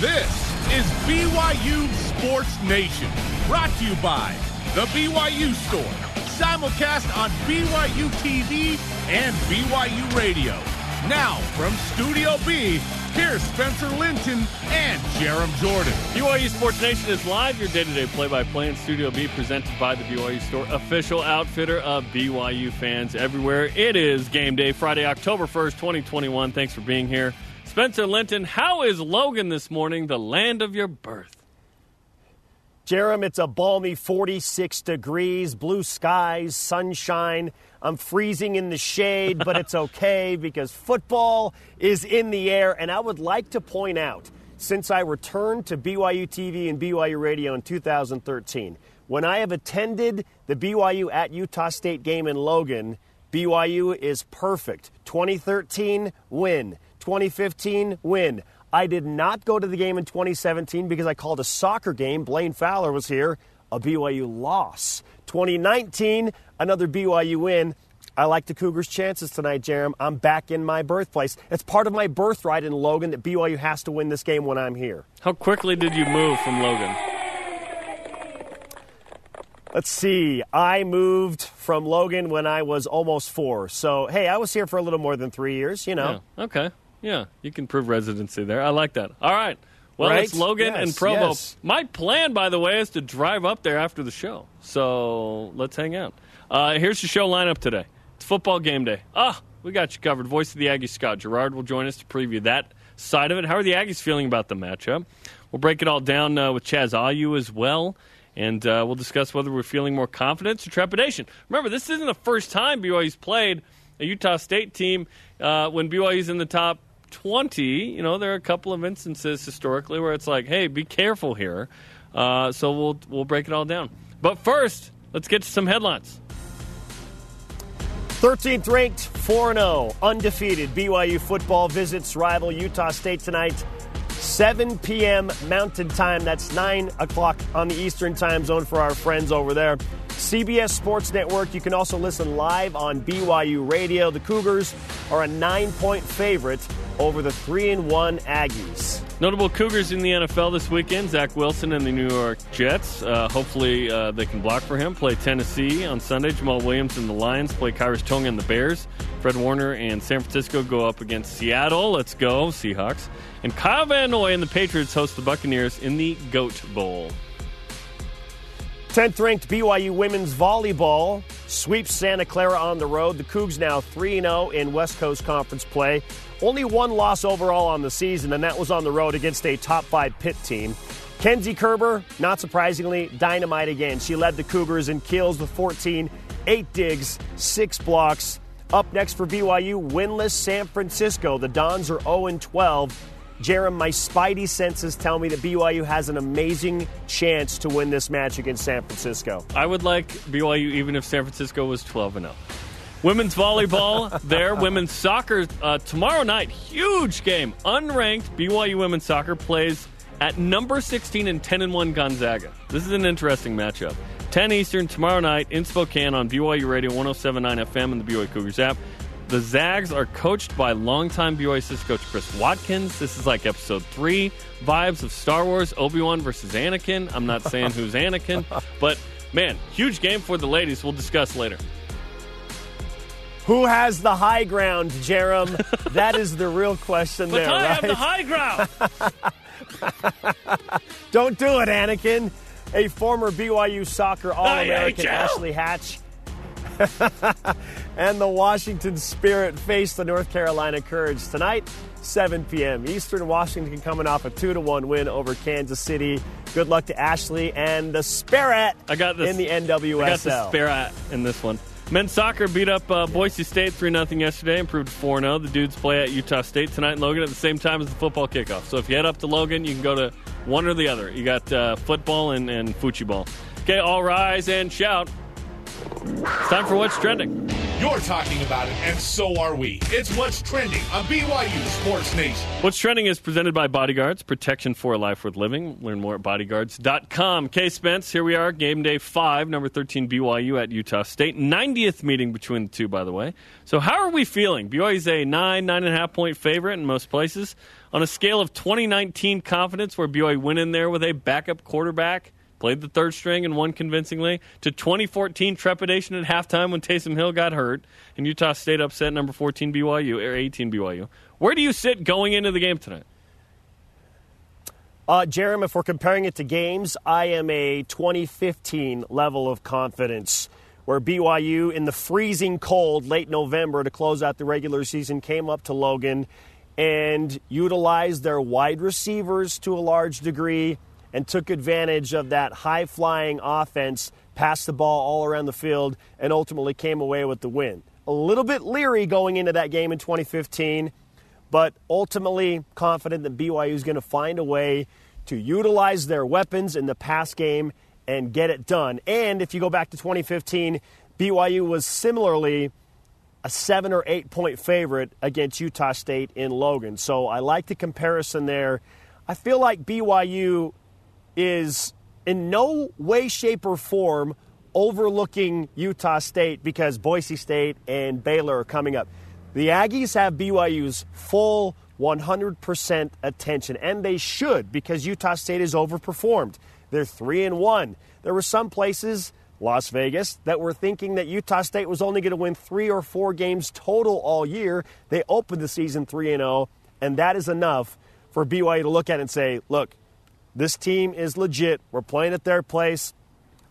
This is BYU Sports Nation, brought to you by The BYU Store, simulcast on BYU TV and BYU Radio. Now, from Studio B, here's Spencer Linton and Jarom Jordan. BYU Sports Nation is live, your day to day play by play in Studio B, presented by the BYU Store, official outfitter of BYU fans everywhere. It is game day, Friday, October 1st, 2021. Thanks for being here. Spencer Linton, how is Logan this morning, the land of your birth? Jarom, it's a balmy 46 degrees, blue skies, sunshine. I'm freezing in the shade, but it's okay because football is in the air. And I would like to point out, since I returned to BYU TV and BYU Radio in 2013, when I have attended the BYU at Utah State game in Logan, BYU is perfect. 2013, win. 2015 win. I did not go to the game in 2017 because I called a soccer game. Blaine Fowler was here. A BYU loss. 2019, another BYU win. I like the Cougars' chances tonight, Jarom. I'm back in my birthplace. It's part of my birthright in Logan that BYU has to win this game when I'm here. How quickly did you move from Logan? Let's see. I moved from Logan when I was almost four. So, hey, I was here for a little more than three years, you know. Yeah. Okay. Yeah, you can prove residency there. I like that. All right. Well, Right? it's Logan Yes, and Provo. yes. My plan, by the way, is to drive up there after the show. So let's hang out. Uh, here's the show lineup today. It's football game day. Ah, we got you covered. Voice of the Aggies, Scott Garrard, will join us to preview that side of it. How are the Aggies feeling about the matchup? We'll break it all down uh, with Chaz Ayu as well. And uh, we'll discuss whether we're feeling more confidence or trepidation. Remember, this isn't the first time BYU's played a Utah State team uh, when BYU's in the top 20. You know, there are a couple of instances historically where it's like, hey, be careful here. Uh, so we'll we'll break it all down. But first, let's get to some headlines. 13th ranked 4 0, undefeated. BYU football visits rival Utah State tonight, 7 p.m. Mountain Time. That's 9 o'clock on the Eastern Time Zone for our friends over there. CBS Sports Network. You can also listen live on BYU Radio. The Cougars are a nine point favorite over the 3 and 1 Aggies. Notable Cougars in the NFL this weekend: Zach Wilson and the New York Jets. Uh, hopefully, uh, they can block for him. Play Tennessee on Sunday. Jamaal Williams and the Lions play Khyiris Tonga and the Bears. Fred Warner and San Francisco go up against Seattle. Let's go Seahawks. And Kyle Van Noy and the Patriots host the Buccaneers in the Goat Bowl. 10th ranked BYU women's volleyball sweeps Santa Clara on the road. The Cougs now 3 0 in West Coast Conference play. Only one loss overall on the season, and that was on the road against a top five Pitt team. Kenzie Koerber, not surprisingly, dynamite again. She led the Cougars in kills with 14, eight digs, six blocks. Up next for BYU, winless San Francisco. The Dons are 0 12. Jarom, my spidey senses tell me that BYU has an amazing chance to win this match against San Francisco. I would like BYU even if San Francisco was 12 and 0. Women's volleyball there. Women's soccer uh, tomorrow night. Huge game. Unranked BYU women's soccer plays at number 16 and 10 and 1 Gonzaga. This is an interesting matchup. 10 Eastern tomorrow night in Spokane on BYU Radio 1079 FM and the BYU Cougars app. The Zags are coached by longtime BYU assistant coach Chris Watkins. This is like episode three vibes of Star Wars Obi Wan versus Anakin. I'm not saying who's Anakin, but man, huge game for the ladies. We'll discuss later. Who has the high ground, Jarom? that is the real question But there, I have the high ground. Don't do it, Anakin. A former BYU soccer All American. Ashley Hatch and the Washington Spirit face the North Carolina Courage tonight, 7 p.m. Eastern. Washington coming off a 2 to 1 win over Kansas City. Good luck to Ashley and the Spirit I got this in the NWSL. I got the Spirit in this one. Men's soccer beat up uh, Boise State 3 0 yesterday, improved 4 0. The dudes play at Utah State tonight in Logan at the same time as the football kickoff. So if you head up to Logan, you can go to one or the other. You got uh, football and, and Fuchi ball. Okay, all rise and shout. It's time for What's Trending. You're talking about it, and so are we. It's what's trending on BYU Sports Nation. What's Trending is presented by Bodyguards, protection for a life worth living. Learn more at bodyguards.com. K Spence, here we are, game day five, number 13 BYU at Utah State. 90th meeting between the two, by the way. So, how are we feeling? BYU's a nine, nine and a half point favorite in most places. On a scale of 2019 confidence, where BYU went in there with a backup quarterback, played the third string and won convincingly, to 2014 trepidation at halftime when Taysom Hill got hurt and Utah State upset number 14 BYU or 18 BYU. Where do you sit going into the game tonight? Uh, Jarom, if we're comparing it to games, I am a 2015 level of confidence where BYU, in the freezing cold late November to close out the regular season, came up to Logan and utilized their wide receivers to a large degree and took advantage of that high flying offense, passed the ball all around the field, and ultimately came away with the win. A little bit leery going into that game in 2015 but ultimately confident that BYU is going to find a way to utilize their weapons in the pass game and get it done. And if you go back to 2015, BYU was similarly a seven or eight point favorite against Utah State in Logan. So I like the comparison there. I feel like BYU is in no way, shape, or form overlooking Utah State because Boise State and Baylor are coming up. The Aggies have BYU's full 100% attention, and they should because Utah State has overperformed. They're 3 and 1. There were some places, Las Vegas, that were thinking that Utah State was only going to win 3 or 4 games total all year. They opened the season 3 and 0, and that is enough for BYU to look at and say, "Look, this team is legit. We're playing at their place.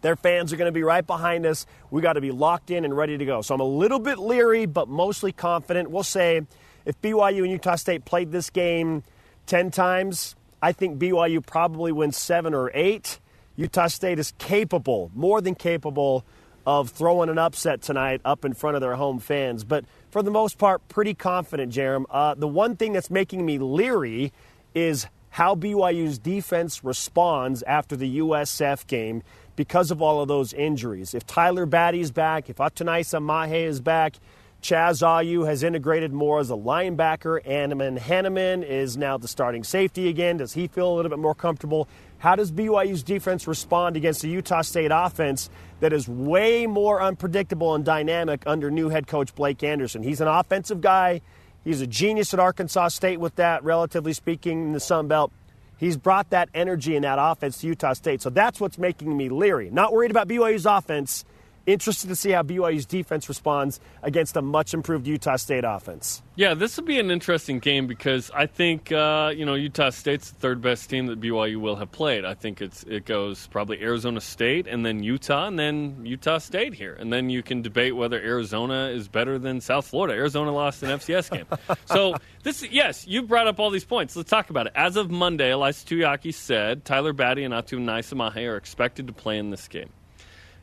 Their fans are going to be right behind us. We got to be locked in and ready to go. So I'm a little bit leery, but mostly confident. We'll say if BYU and Utah State played this game 10 times, I think BYU probably wins seven or eight. Utah State is capable, more than capable, of throwing an upset tonight up in front of their home fans. But for the most part, pretty confident, Jarom. Uh, the one thing that's making me leery is how BYU's defense responds after the USF game because of all of those injuries. If Tyler Batty's back, if Atunaisa Mahe is back, Chaz Ayu has integrated more as a linebacker. Animan Hannemann is now the starting safety again. Does he feel a little bit more comfortable? How does BYU's defense respond against the Utah State offense that is way more unpredictable and dynamic under new head coach Blake Anderson? He's an offensive guy. He's a genius at Arkansas State with that, relatively speaking, in the Sun Belt. He's brought that energy and that offense to Utah State. So that's what's making me leery. Not worried about BYU's offense. Interested to see how BYU's defense responds against a much improved Utah State offense. Yeah, this will be an interesting game because I think uh, you know Utah State's the third best team that BYU will have played. I think it's it goes probably Arizona State and then Utah and then Utah State here, and then you can debate whether Arizona is better than South Florida. Arizona lost an FCS game, so this yes, you brought up all these points. Let's talk about it. As of Monday, Ilaisa Tuiaki said Tyler Batty and Atunaisa Mahe are expected to play in this game.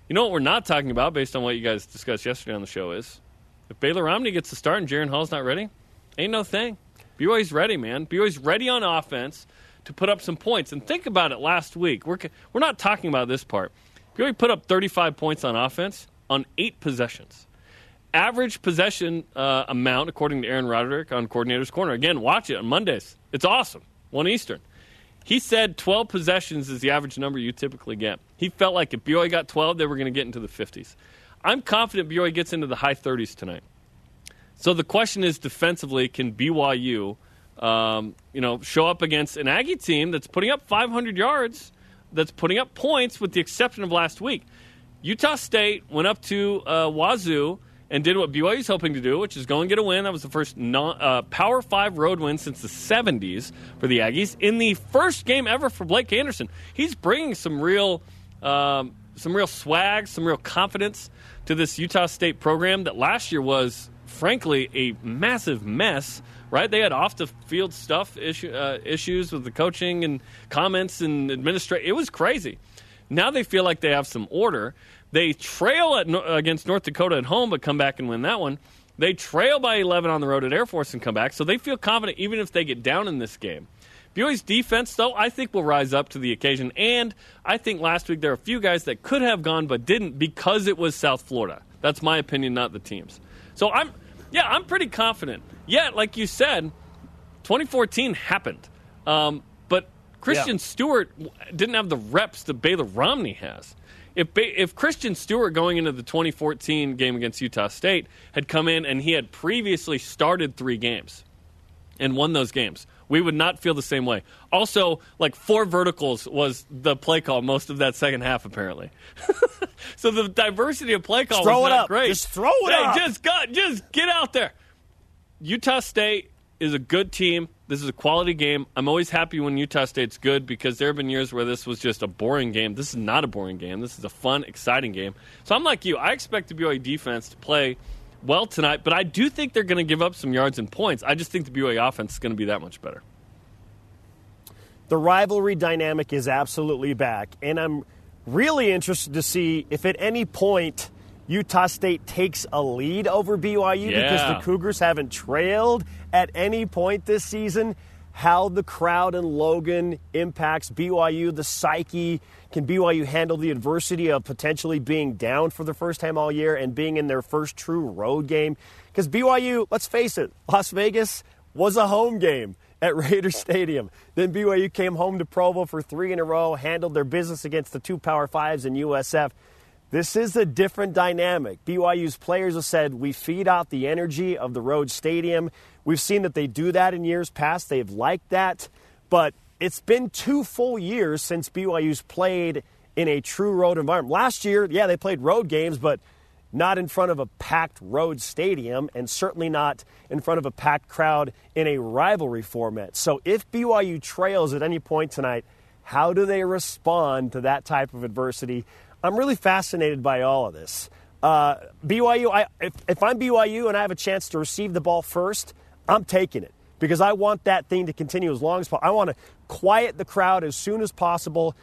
You know what we're not talking about, based on what you guys discussed yesterday on the show, is if Baylor Romney gets the start and Jaren Hall's not ready, ain't no thing. BYU's ready, man. BYU's ready on offense to put up some points. And think about it last week. We're, we're not talking about this part. BYU put up 35 points on offense on eight possessions. Average possession uh, amount, according to Aaron Roderick on Coordinator's Corner. Again, watch it on Mondays. It's awesome. 1 Eastern. He said 12 possessions is the average number you typically get. He felt like if BYU got 12, they were going to get into the 50s. I'm confident BYU gets into the high 30s tonight. So the question is defensively, can BYU, um, you know, show up against an Aggie team that's putting up 500 yards, that's putting up points, with the exception of last week. Utah State went up to uh, Wazoo and did what BYU's hoping to do, which is go and get a win. That was the first non, uh, Power Five road win since the 70s for the Aggies in the first game ever for Blake Anderson. He's bringing some real, um, some real swag, some real confidence to this Utah State program that last year was, frankly, a massive mess. Right? They had off the field stuff issue, uh, issues with the coaching and comments and administration. It was crazy. Now they feel like they have some order. They trail at, against North Dakota at home, but come back and win that one. They trail by 11 on the road at Air Force and come back, so they feel confident even if they get down in this game. BYU's defense, though, I think will rise up to the occasion. And I think last week there are a few guys that could have gone but didn't because it was South Florida. That's my opinion, not the team's. So I'm, yeah, I'm pretty confident. Yet, like you said, 2014 happened. Um, but Christian yeah. Stewart didn't have the reps that Baylor Romney has if if Christian Stewart going into the 2014 game against Utah State had come in and he had previously started three games and won those games, We would not feel the same way. Also, like four verticals was the play call most of that second half, apparently. so the diversity of play call throw was it not up. great. Just throw it hey, up. Just got, just get out there. Utah State is a good team. This is a quality game. I'm always happy when Utah State's good because there have been years where this was just a boring game. This is not a boring game. This is a fun, exciting game. So I'm like you. I expect the BYU defense to play well tonight, but I do think they're going to give up some yards and points. I just think the BYU offense is going to be that much better. The rivalry dynamic is absolutely back, and I'm really interested to see if at any point Utah State takes a lead over BYU Yeah. because the Cougars haven't trailed at any point this season. How the crowd in Logan impacts BYU, the psyche. Can BYU handle the adversity of potentially being down for the first time all year and being in their first true road game? Because BYU, let's face it, Las Vegas was a home game at Raider Stadium. Then BYU came home to Provo for three in a row, handled their business against the two Power Fives and USF. This is a different dynamic. BYU's players have said we feed off the energy of the road stadium. We've seen that they do that in years past. They've liked that. But it's been two full years since BYU's played in a true road environment. Last year, yeah, they played road games, but not in front of a packed road stadium and certainly not in front of a packed crowd in a rivalry format. So if BYU trails at any point tonight, how do they respond to that type of adversity? I'm really fascinated by all of this. Uh, BYU, I, if, if I'm BYU and I have a chance to receive the ball first, I'm taking it because I want that thing to continue as long as possible. I want to quiet the crowd as soon as possible.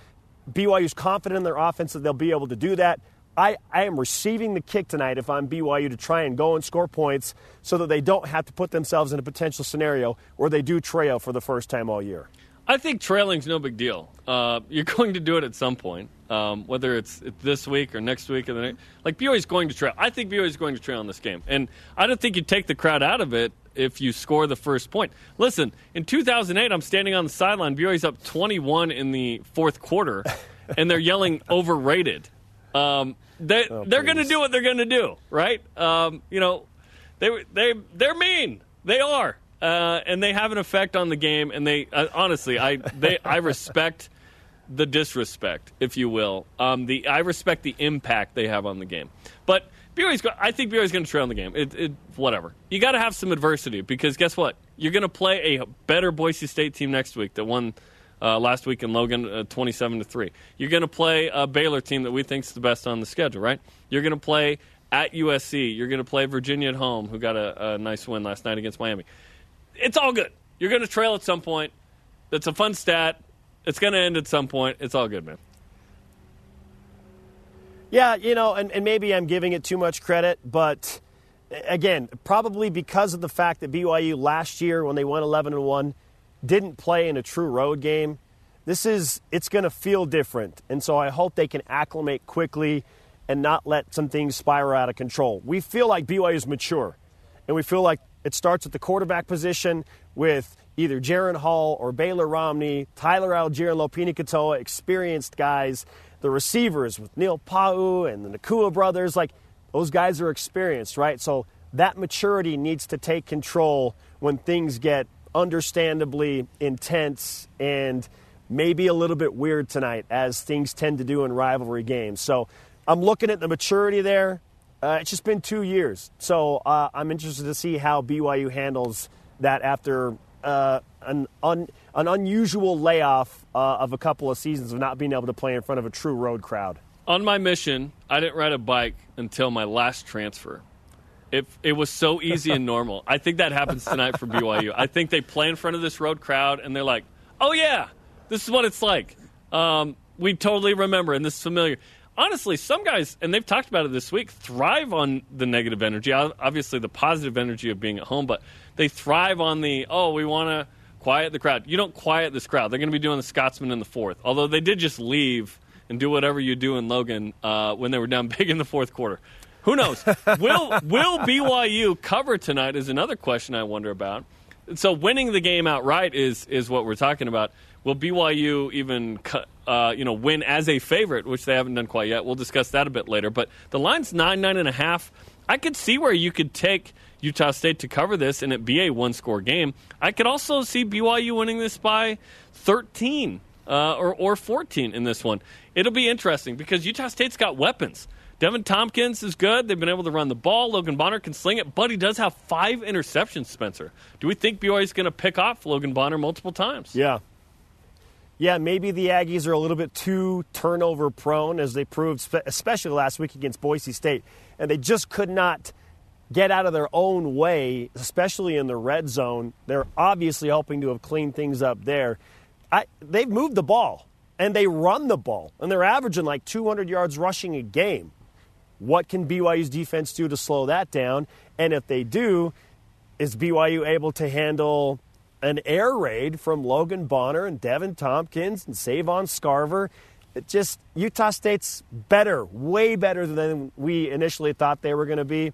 BYU's confident in their offense that they'll be able to do that. I, I am receiving the kick tonight if I'm BYU to try and go and score points so that they don't have to put themselves in a potential scenario where they do trail for the first time all year. I think trailing's no big deal. Uh, you're going to do it at some point, um, whether it's this week or next week or the next. Like BYU's going to trail. I think BYU's going to trail in this game, and I don't think you take the crowd out of it if you score the first point. Listen, in 2008, I'm standing on the sideline. BYU's up 21 in the fourth quarter, and they're yelling overrated. Um, they Oh, they're going to do what they're going to do, right? Um, you know, they they they're mean. They are, uh, and they have an effect on the game. And they uh, honestly, I they I respect the disrespect, if you will. Um, the I respect the impact they have on the game. But BYU's go, I think BYU's going to trail in the game. It, it whatever. You got to have some adversity because guess what? You're going to play a better Boise State team next week that won. Uh, last week in Logan, uh, twenty-seven to three. You're going to play a Baylor team that we think is the best on the schedule, right? You're going to play at USC. You're going to play Virginia at home, who got a, a nice win last night against Miami. It's all good. You're going to trail at some point. That's a fun stat. It's going to end at some point. It's all good, man. Yeah, you know, and, and maybe I'm giving it too much credit, but again, probably because of the fact that BYU last year when they went 11 and 1 didn't play in a true road game. This is it's going to feel different, and so I hope they can acclimate quickly and not let some things spiral out of control. We feel like BYU is mature, and we feel like it starts at the quarterback position with either Jaren Hall or Baylor Romney, Tyler Allgeier, Lopini Katoa, experienced guys. The receivers with Neil Pau'u and the Nacua brothers, like those guys are experienced, right? So that maturity needs to take control when things get understandably intense and maybe a little bit weird tonight, as things tend to do in rivalry games. So I'm looking at the maturity there. Uh, it's just been two years. So uh, I'm interested to see how BYU handles that after uh, an, un, an unusual layoff uh, of a couple of seasons of not being able to play in front of a true road crowd. On my mission, I didn't ride a bike until my last transfer. It, it was so easy and normal. I think that happens tonight for BYU. I think they play in front of this road crowd and they're like, oh, yeah, this is what it's like. Um, we totally remember, and this is familiar. Honestly, some guys, and they've talked about it this week, thrive on the negative energy. Obviously, the positive energy of being at home, but they thrive on the, oh, we want to quiet the crowd. You don't quiet this crowd. They're going to be doing the Scotsman in the fourth. Although they did just leave and do whatever you do in Logan uh, when they were down big in the fourth quarter. Who knows? will Will BYU cover tonight? Is another question I wonder about. So winning the game outright is is what we're talking about. Will BYU even uh, you know win as a favorite, which they haven't done quite yet? We'll discuss that a bit later. But the line's nine nine and a half. I could see where you could take Utah State to cover this and it be a one score game. I could also see BYU winning this by 13 uh, or, or 14 in this one. It'll be interesting because Utah State's got weapons. Deven Thompkins is good. They've been able to run the ball. Logan Bonner can sling it, but he does have five interceptions, Spencer. Do we think BYU is going to pick off Logan Bonner multiple times? Yeah. Yeah, maybe the Aggies are a little bit too turnover prone, as they proved, especially last week against Boise State. And they just could not get out of their own way, especially in the red zone. They're obviously hoping to have cleaned things up there. I, they've moved the ball and they run the ball, and they're averaging like 200 yards rushing a game. What can BYU's defense do to slow that down? And if they do, is BYU able to handle an air raid from Logan Bonner and Deven Thompkins and Savon Scarver? It just Utah State's better, way better than we initially thought they were going to be.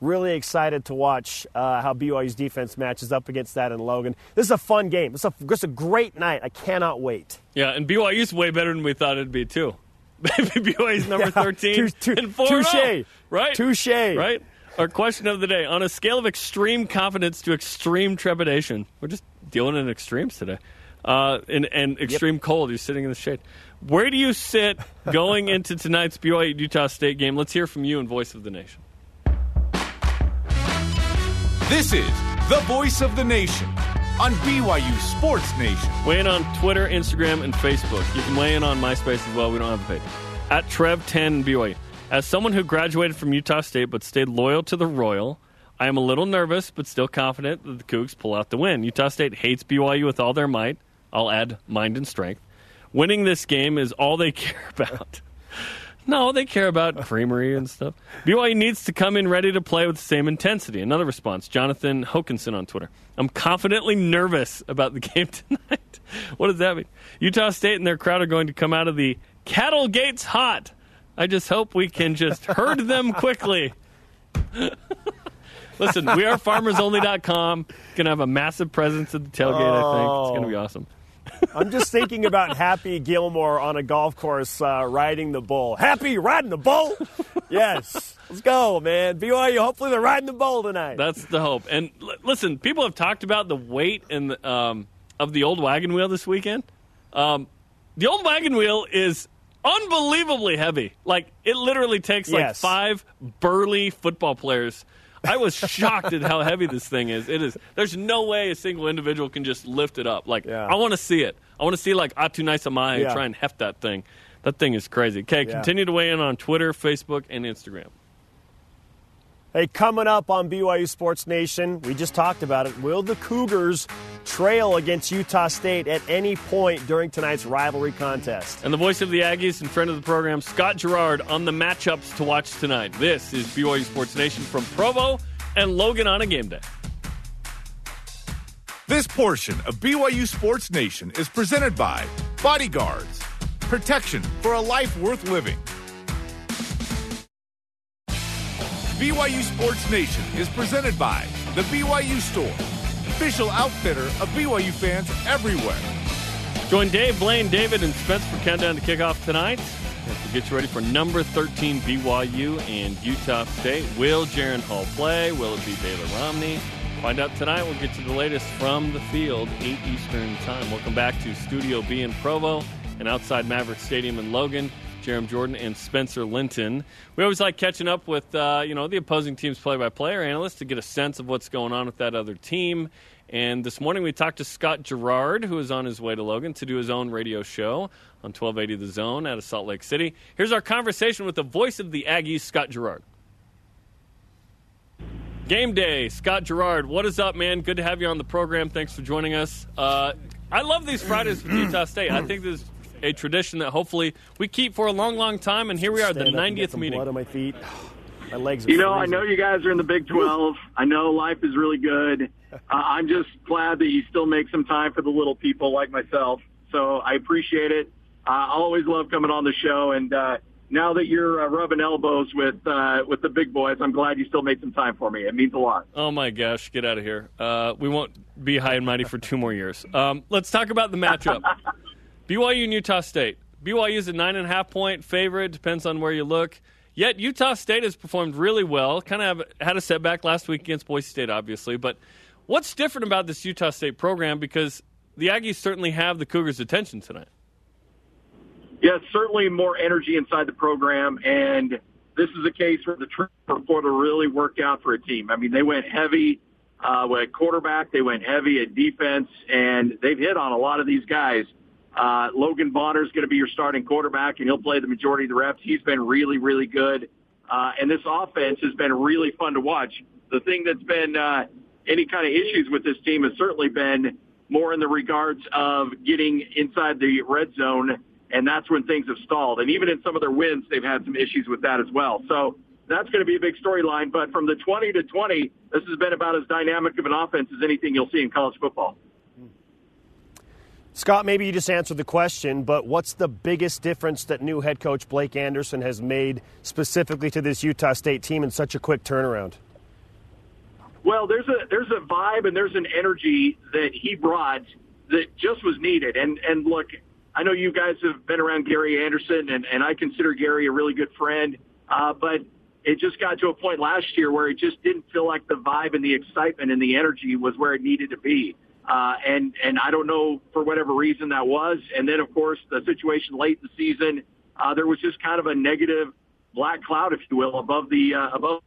Really excited to watch uh, how BYU's defense matches up against that in Logan. This is a fun game. It's a, it's a great night. I cannot wait. Yeah, and BYU's way better than we thought it'd be too. Maybe BYU's number Yeah, 13 tou- tou- and 4 touche. right? Touche. Right? Our question of the day on a scale of extreme confidence to extreme trepidation, we're just dealing in extremes today. Uh, and, and extreme cold. You're sitting in the shade. Where do you sit going into tonight's BYU Utah State game? Let's hear from you and Voice of the Nation. This is the voice of the nation on BYU Sports Nation. Weigh in on Twitter, Instagram, and Facebook. You can weigh in on MySpace as well. We don't have a page. At Trev10 BYU. As someone who graduated from Utah State but stayed loyal to the Royal, I am a little nervous but still confident that the Cougs pull out the win. Utah State hates BYU with all their might. I'll add mind and strength. Winning this game is all they care about. No, they care about creamery and stuff. BYU needs to come in ready to play with the same intensity. Another response, Jonathan Hokinson on Twitter. I'm confidently nervous about the game tonight. what does that mean? Utah State and their crowd are going to come out of the cattle gates hot. I just hope we can just herd them quickly. Listen, we are farmersonly.com. Going to have a massive presence at the tailgate, I think. It's going to be awesome. I'm just thinking about Happy Gilmore on a golf course uh, riding the bull. Happy riding the bull? Yes. Let's go, man. BYU, hopefully they're riding the bull tonight. That's the hope. And l- listen, people have talked about the weight and the, um, of the old wagon wheel this weekend. Um, the old wagon wheel is unbelievably heavy. Like it literally takes like Yes. five burly football players. I was shocked at how heavy this thing is. It is. There's no way a single individual can just lift it up. Like Yeah. I want to see it. I want to see like Atunaisa Mahe Yeah. try and heft that thing. That thing is crazy. Okay, Yeah. continue to weigh in on Twitter, Facebook, and Instagram. Hey, coming up on BYU Sports Nation, we just talked about it. Will the Cougars trail against Utah State at any point during tonight's rivalry contest? And the voice of the Aggies and friend of the program, Scott Garrard, on the matchups to watch tonight. This is BYU Sports Nation from Provo and Logan on a game day. This portion of BYU Sports Nation is presented by Bodyguards, protection for a life worth living. BYU Sports Nation is presented by the BYU Store, official outfitter of BYU fans everywhere. Join Dave, Blaine, David, and Spence for Countdown to Kickoff tonight. To get you ready for number 13 BYU and Utah State. Will Jaren Hall play? Will it be Baylor Romney? Find out tonight. We'll get you the latest from the field, 8 Eastern time. Welcome back to Studio B in Provo and outside Maverik Stadium in Logan. Jarom Jordan and Spencer Linton. We always like catching up with uh, you know the opposing team's play-by-play analyst to get a sense of what's going on with that other team. And this morning we talked to Scott Garrard, who is on his way to Logan to do his own radio show on 1280 The Zone out of Salt Lake City. Here's our conversation with the voice of the Aggies, Scott Garrard. Game day, Scott Garrard. What is up, man? Good to have you on the program. Thanks for joining us. Uh, I love these Fridays with Utah State. I think this is a tradition that hopefully we keep for a long, long time. And here we are, the Stand up and get 90th some meeting. Blood on my feet. My legs are You know, I know you guys are in the Big 12. I know life is really good. Uh, I'm just glad that you still make some time for the little people like myself. So I appreciate it. Uh, I always love coming on the show, and uh, now that you're uh, rubbing elbows with uh, with the big boys, I'm glad you still made some time for me. It means a lot. Oh my gosh, get out of here. Uh, we won't be high and mighty for two more years. Um, let's talk about the matchup. BYU and Utah State. BYU is a nine and a half point favorite. Depends on where you look. Yet Utah State has performed really well. Kind of had a setback last week against Boise State, obviously. But what's different about this Utah State program? Because the Aggies certainly have the Cougars' attention tonight. Yeah, certainly more energy inside the program, and this is a case where the transfer portal really worked out for a team. I mean, they went heavy uh, with quarterback, they went heavy at defense, and they've hit on a lot of these guys. Uh, Logan Bonner is going to be your starting quarterback, and he'll play the majority of the reps. He's been really, really good. Uh, and this offense has been really fun to watch. The thing that's been uh, any kind of issues with this team has certainly been more in the regards of getting inside the red zone, and that's when things have stalled. And even in some of their wins, they've had some issues with that as well. So that's going to be a big storyline. But from the 20 to 20, this has been about as dynamic of an offense as anything you'll see in college football. Scott, maybe you just answered the question, but what's the biggest difference that new head coach Blake Anderson has made specifically to this Utah State team in such a quick turnaround? Well, there's a there's a vibe and there's an energy that he brought that just was needed. And and look, I know you guys have been around Gary Anderson, and and I consider Gary a really good friend. Uh, but it just got to a point last year where it just didn't feel like the vibe and the excitement and the energy was where it needed to be. Uh, and and I don't know for whatever reason that was. And then of course the situation late in the season, uh, there was just kind of a negative black cloud, if you will, above the uh, above.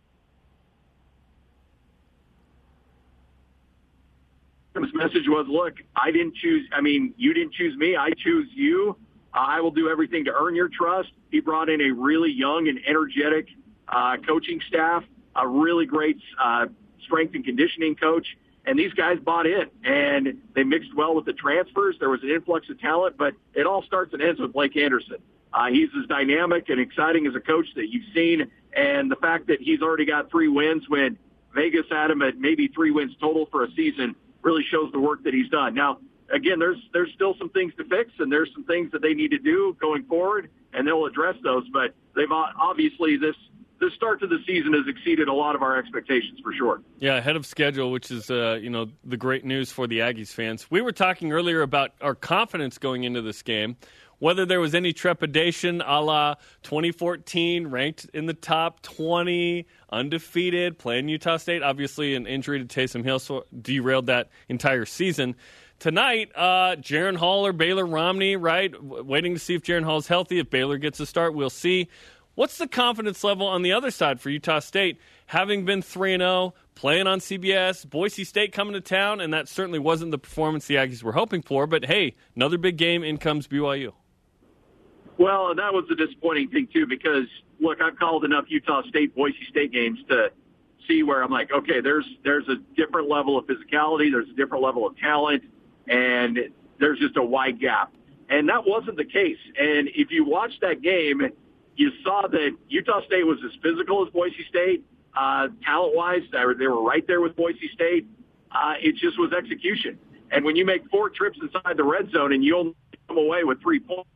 His message was, "Look, I didn't choose. I mean, you didn't choose me. I choose you. I will do everything to earn your trust." He brought in a really young and energetic uh, coaching staff, a really great uh, strength and conditioning coach and these guys bought in and they mixed well with the transfers. There was an influx of talent, but it all starts and ends with Blake Anderson. Uh, he's as dynamic and exciting as a coach that you've seen, and the fact that he's already got three wins when Vegas had him at maybe three wins total for a season really shows the work that he's done. Now, again, there's there's still some things to fix, and there's some things that they need to do going forward, and they'll address those. But they've obviously this the start to the season has exceeded a lot of our expectations for sure. Yeah, ahead of schedule, which is uh, you know the great news for the Aggies fans. We were talking earlier about our confidence going into this game, whether there was any trepidation, a la 2014, ranked in the top 20, undefeated, playing Utah State. Obviously, an injury to Taysom Hill so derailed that entire season. Tonight, uh, Jaren Hall or Baylor Romney, right? waiting to see if Jaren Hall's healthy. If Baylor gets a start, we'll see. What's the confidence level on the other side for Utah State, having been 3 0, playing on CBS, Boise State coming to town, and that certainly wasn't the performance the Aggies were hoping for, but hey, another big game, in comes BYU. Well, that was a disappointing thing, too, because, look, I've called enough Utah State, Boise State games to see where I'm like, okay, there's there's a different level of physicality, there's a different level of talent, and there's just a wide gap. And that wasn't the case. And if you watch that game, you saw that Utah State was as physical as Boise State, uh, talent-wise. They were, they were right there with Boise State. Uh, it just was execution. And when you make four trips inside the red zone and you only come away with three points,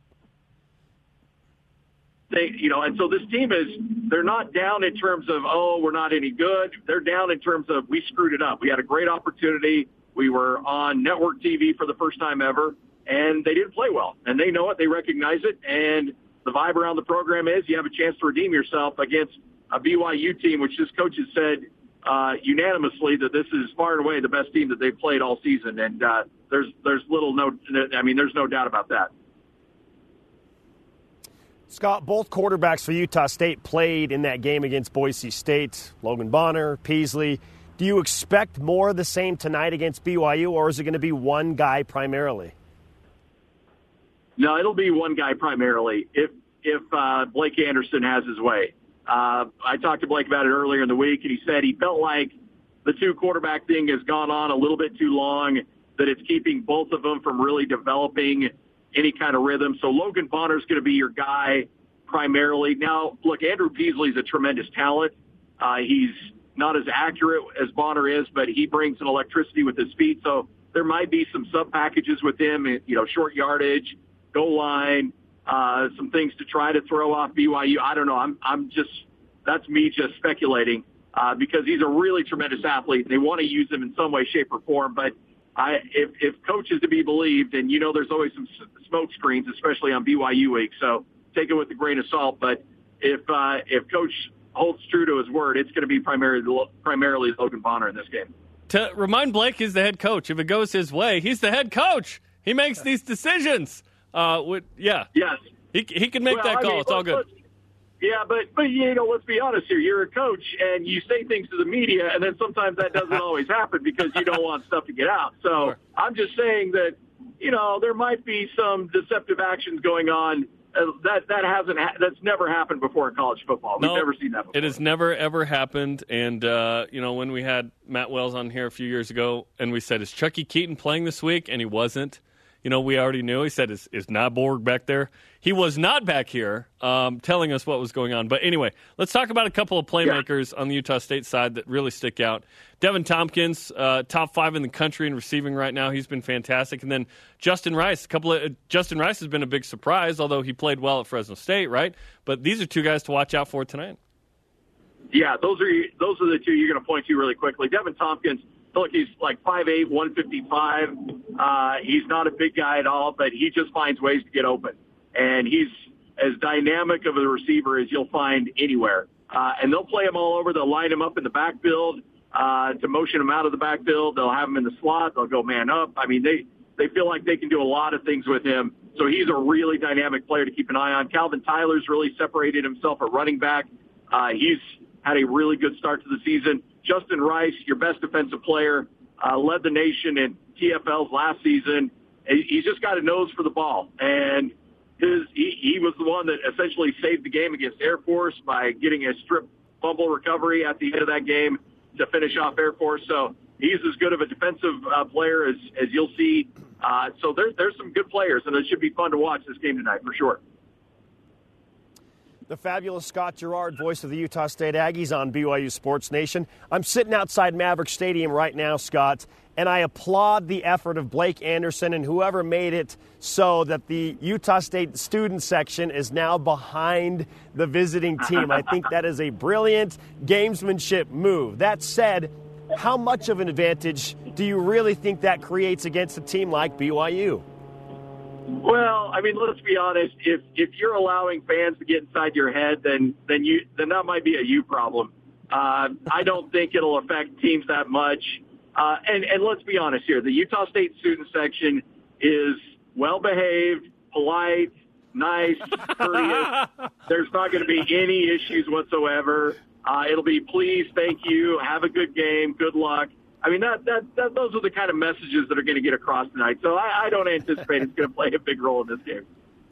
they, you know, and so this team is, they're not down in terms of, oh, we're not any good. They're down in terms of, we screwed it up. We had a great opportunity. We were on network TV for the first time ever, and they didn't play well. And they know it. They recognize it. And the vibe around the program is you have a chance to redeem yourself against a BYU team, which this coach has said uh, unanimously that this is far and away the best team that they've played all season, and uh, there's there's little no, I mean there's no doubt about that. Scott, both quarterbacks for Utah State played in that game against Boise State. Logan Bonner, Peasley. Do you expect more of the same tonight against BYU, or is it going to be one guy primarily? No, it'll be one guy primarily. If if uh, Blake Anderson has his way, uh, I talked to Blake about it earlier in the week, and he said he felt like the two quarterback thing has gone on a little bit too long. That it's keeping both of them from really developing any kind of rhythm. So Logan Bonner's going to be your guy primarily. Now, look, Andrew Peasley's a tremendous talent. Uh, he's not as accurate as Bonner is, but he brings an electricity with his feet. So there might be some sub packages with him, you know, short yardage, goal line, uh, some things to try to throw off BYU. I don't know. I'm I'm just that's me just speculating uh, because he's a really tremendous athlete. They want to use him in some way, shape, or form. But I, if if coach is to be believed, and you know, there's always some smoke screens, especially on BYU week. So take it with a grain of salt. But if uh, if Coach holds true to his word, it's going to be primarily primarily Logan Bonner in this game. To remind Blake, he's the head coach. If it goes his way, he's the head coach. He makes these decisions. Uh, with, yeah. Yes. He he can make well, that call. I mean, it's all good. Yeah, but but you know, let's be honest here. You're a coach, and you say things to the media, and then sometimes that doesn't always happen because you don't want stuff to get out. So Sure. I'm just saying that you know there might be some deceptive actions going on. Uh, that that hasn't ha- that's never happened before in college football. We've No, never seen that before. It has never ever happened. And uh, you know, when we had Matt Wells on here a few years ago, and we said, "Is Chuckie Keeton playing this week?" and he wasn't. You know, we already knew. He said, "Is is not Borg back there?" He was not back here, um, telling us what was going on. But anyway, let's talk about a couple of playmakers on the Utah State side that really stick out. Deven Thompkins, uh, top five in the country in receiving right now. He's been fantastic. And then Justin Rice, a couple of uh, Justin Rice has been a big surprise, although he played well at Fresno State, right? But these are two guys to watch out for tonight. Yeah, those are those are the two you're going to point to really quickly. Deven Thompkins, look, he's like 5'8", 155. Uh, he's not a big guy at all, but he just finds ways to get open, and he's as dynamic of a receiver as you'll find anywhere. Uh, and they'll play him all over. They'll line him up in the backfield uh, to motion him out of the backfield. They'll have him in the slot. They'll go man up. I mean, they they feel like they can do a lot of things with him. So he's a really dynamic player to keep an eye on. Calvin Tyler's really separated himself at running back. Uh, he's had a really good start to the season. Justin Rice, your best defensive player, uh, led the nation in TFLs last season. He's just got a nose for the ball, and his he, he was the one that essentially saved the game against Air Force by getting a strip fumble recovery at the end of that game to finish off Air Force. So he's as good of a defensive uh, player as as you'll see. Uh, so there's there's some good players, and it should be fun to watch this game tonight for sure. The fabulous Scott Garrard, voice of the Utah State Aggies on BYU Sports Nation. I'm sitting outside Maverik Stadium right now, Scott, and I applaud the effort of Blake Anderson and whoever made it so that the Utah State student section is now behind the visiting team. I think that is a brilliant gamesmanship move. That said, how much of an advantage do you really think that creates against a team like BYU? Well, I mean, let's be honest. If if you're allowing fans to get inside your head, then then you then that might be a you problem. Uh, I don't think it'll affect teams that much. Uh, and and let's be honest here. The Utah State student section is well behaved, polite, nice, courteous. There's not going to be any issues whatsoever. Uh, it'll be please, thank you, have a good game, good luck. I mean, that, that, that those are the kind of messages that are going to get across tonight. So I, I don't anticipate it's going to play a big role in this game.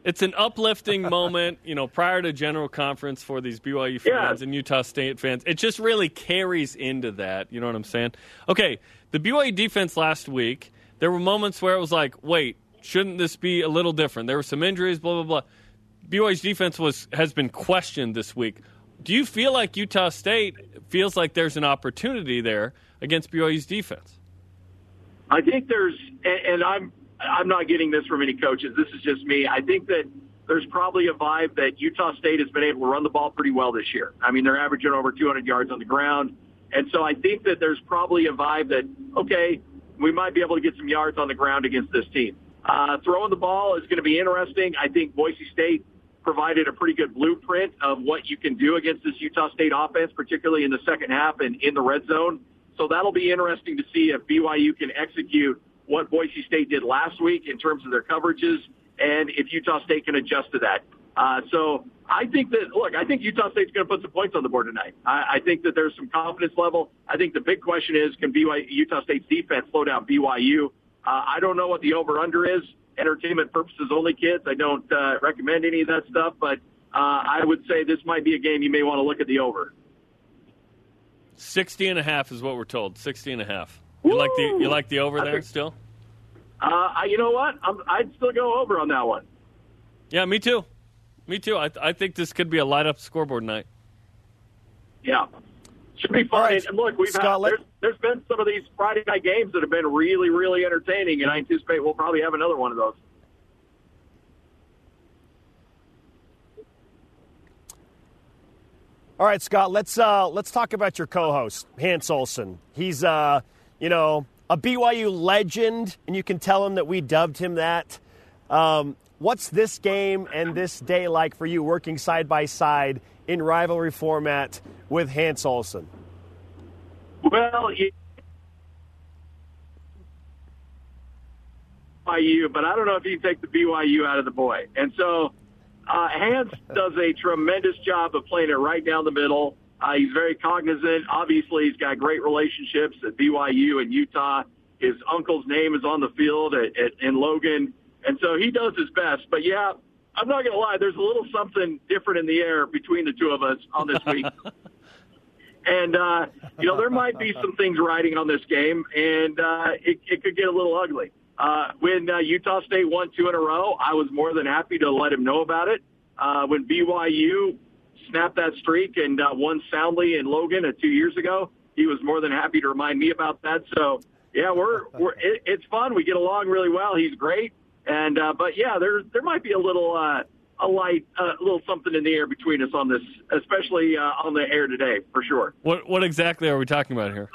It's an uplifting moment, you know, prior to general conference for these BYU fans Yeah. and Utah State fans. It just really carries into that. You know what I'm saying? Okay, the BYU defense last week, there were moments where it was like, wait, shouldn't this be a little different? There were some injuries, blah blah blah. BYU's defense was has been questioned this week. Do you feel like Utah State feels like there's an opportunity there against BYU's defense? I think there's, and, I'm I'm not getting this from any coaches. This is just me. I think that there's probably a vibe that Utah State has been able to run the ball pretty well this year. I mean, they're averaging over 200 yards on the ground, and so I think that there's probably a vibe that okay, we might be able to get some yards on the ground against this team. Uh, throwing the ball is going to be interesting. I think Boise State provided a pretty good blueprint of what you can do against this Utah State offense, particularly in the second half and in the red zone. So that'll be interesting to see if BYU can execute what Boise State did last week in terms of their coverages and if Utah State can adjust to that. Uh, so I think that, look, I think Utah State's going to put some points on the board tonight. I, I think that there's some confidence level. I think the big question is, can BYU, Utah State's defense slow down BYU? Uh, I don't know what the over-under is. Entertainment purposes only, kids. I don't uh, recommend any of that stuff, but uh, I would say this might be a game you may want to look at the over. 60 and a half is what we're told. 60 and a half. You like the you like the over I there think- still? Uh, I, you know what? I'm, I'd still go over on that one. Yeah, me too. Me too. I, I think this could be a light up scoreboard night. Yeah. Should be fun. Right, And look, we've Scott, had, there's, there's been some of these Friday night games that have been really, really entertaining, and I anticipate we'll probably have another one of those. All right, Scott. Let's uh, let's talk about your co-host, Hans Olsen. He's uh, you know a BYU legend, and you can tell him that we dubbed him that. Um, what's this game and this day like for you, working side by side in rivalry format with Hans Olsen? Well, BYU, but I don't know if you take the BYU out of the boy. And so uh, Hans does a tremendous job of playing it right down the middle. Uh, he's very cognizant. Obviously, he's got great relationships at BYU and Utah. His uncle's name is on the field at, at, in Logan. And so he does his best. But yeah, I'm not going to lie. There's a little something different in the air between the two of us on this week. and, uh, you know, there might be some things riding on this game, and uh, it, it could get a little ugly. Uh, when uh, Utah State won two in a row, I was more than happy to let him know about it. Uh, when BYU snapped that streak and uh, won soundly in Logan uh, two years ago, he was more than happy to remind me about that. So, yeah, we're we're it, it's fun. We get along really well. He's great, and uh, but yeah, there there might be a little uh, a light, a uh, little something in the air between us on this, especially uh, on the air today, for sure. What what exactly are we talking about here?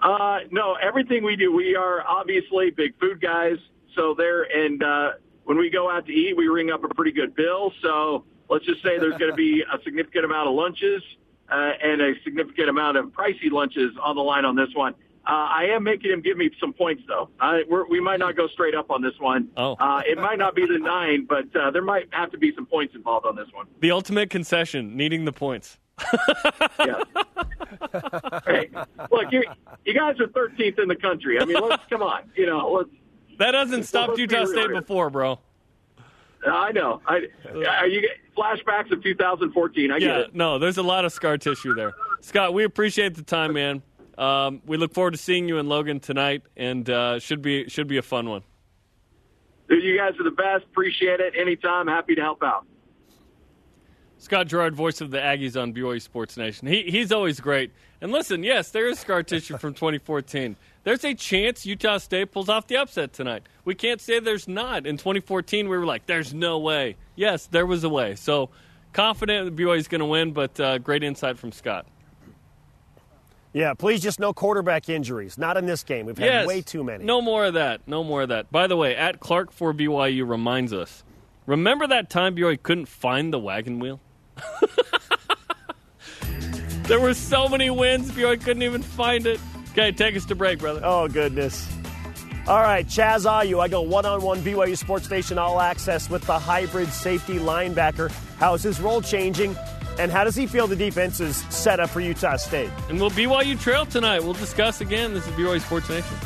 Uh, no, everything we do, we are obviously big food guys. So there, and uh, when we go out to eat, we ring up a pretty good bill. So let's just say there's going to be a significant amount of lunches uh, and a significant amount of pricey lunches on the line on this one. Uh, I am making him give me some points, though. I, we're, we might not go straight up on this one. Oh. Uh, it might not be the nine, but uh, there might have to be some points involved on this one. The ultimate concession, needing the points. yeah. hey, look, you you guys are 13th in the country. I mean, let's come on. You know, let's. That hasn't stopped Utah State before, bro. I know. I, are you flashbacks of 2014? I yeah, get it. No, there's a lot of scar tissue there. Scott, we appreciate the time, man. Um, we look forward to seeing you in Logan tonight, and uh, should be should be a fun one. Dude, you guys are the best. Appreciate it. Anytime. Happy to help out. Scott Garrard, voice of the Aggies on BYU Sports Nation. He, he's always great. And listen, yes, there is scar tissue from 2014. There's a chance Utah State pulls off the upset tonight. We can't say there's not. In 2014, we were like, there's no way. Yes, there was a way. So confident BYU is going to win, but uh, great insight from Scott. Yeah, please just no quarterback injuries. Not in this game. We've had yes, way too many. No more of that. No more of that. By the way, at Clark for BYU reminds us remember that time BYU couldn't find the wagon wheel? there were so many wins, BYU couldn't even find it. Okay, take us to break, brother. Oh, goodness. All right, Chaz Ayu. I go one on one BYU Sports Station All Access with the hybrid safety linebacker. How is his role changing? And how does he feel the defense is set up for Utah State? And will BYU trail tonight? We'll discuss again. This is BYU Sports Nation.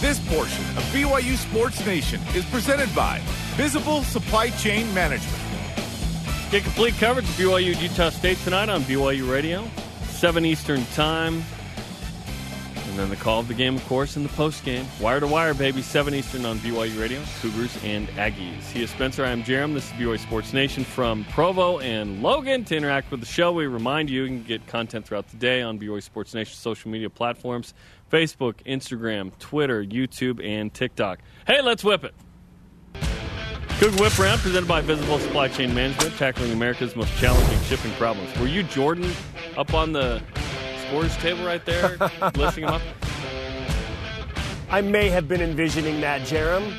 This portion of BYU Sports Nation is presented by Visible Supply Chain Management. Get complete coverage of BYU Utah State tonight on BYU Radio, 7 Eastern Time. And then the call of the game, of course, in the post game. Wire to wire, baby, 7 Eastern on BYU Radio, Cougars and Aggies. He is Spencer. I am Jarom. This is BYU Sports Nation from Provo and Logan. To interact with the show, we remind you you can get content throughout the day on BYU Sports Nation social media platforms Facebook, Instagram, Twitter, YouTube, and TikTok. Hey, let's whip it. Cougar Whip Round presented by Visible Supply Chain Management, tackling America's most challenging shipping problems. Were you Jordan up on the scores table right there, listing them up? I may have been envisioning that, Jarom.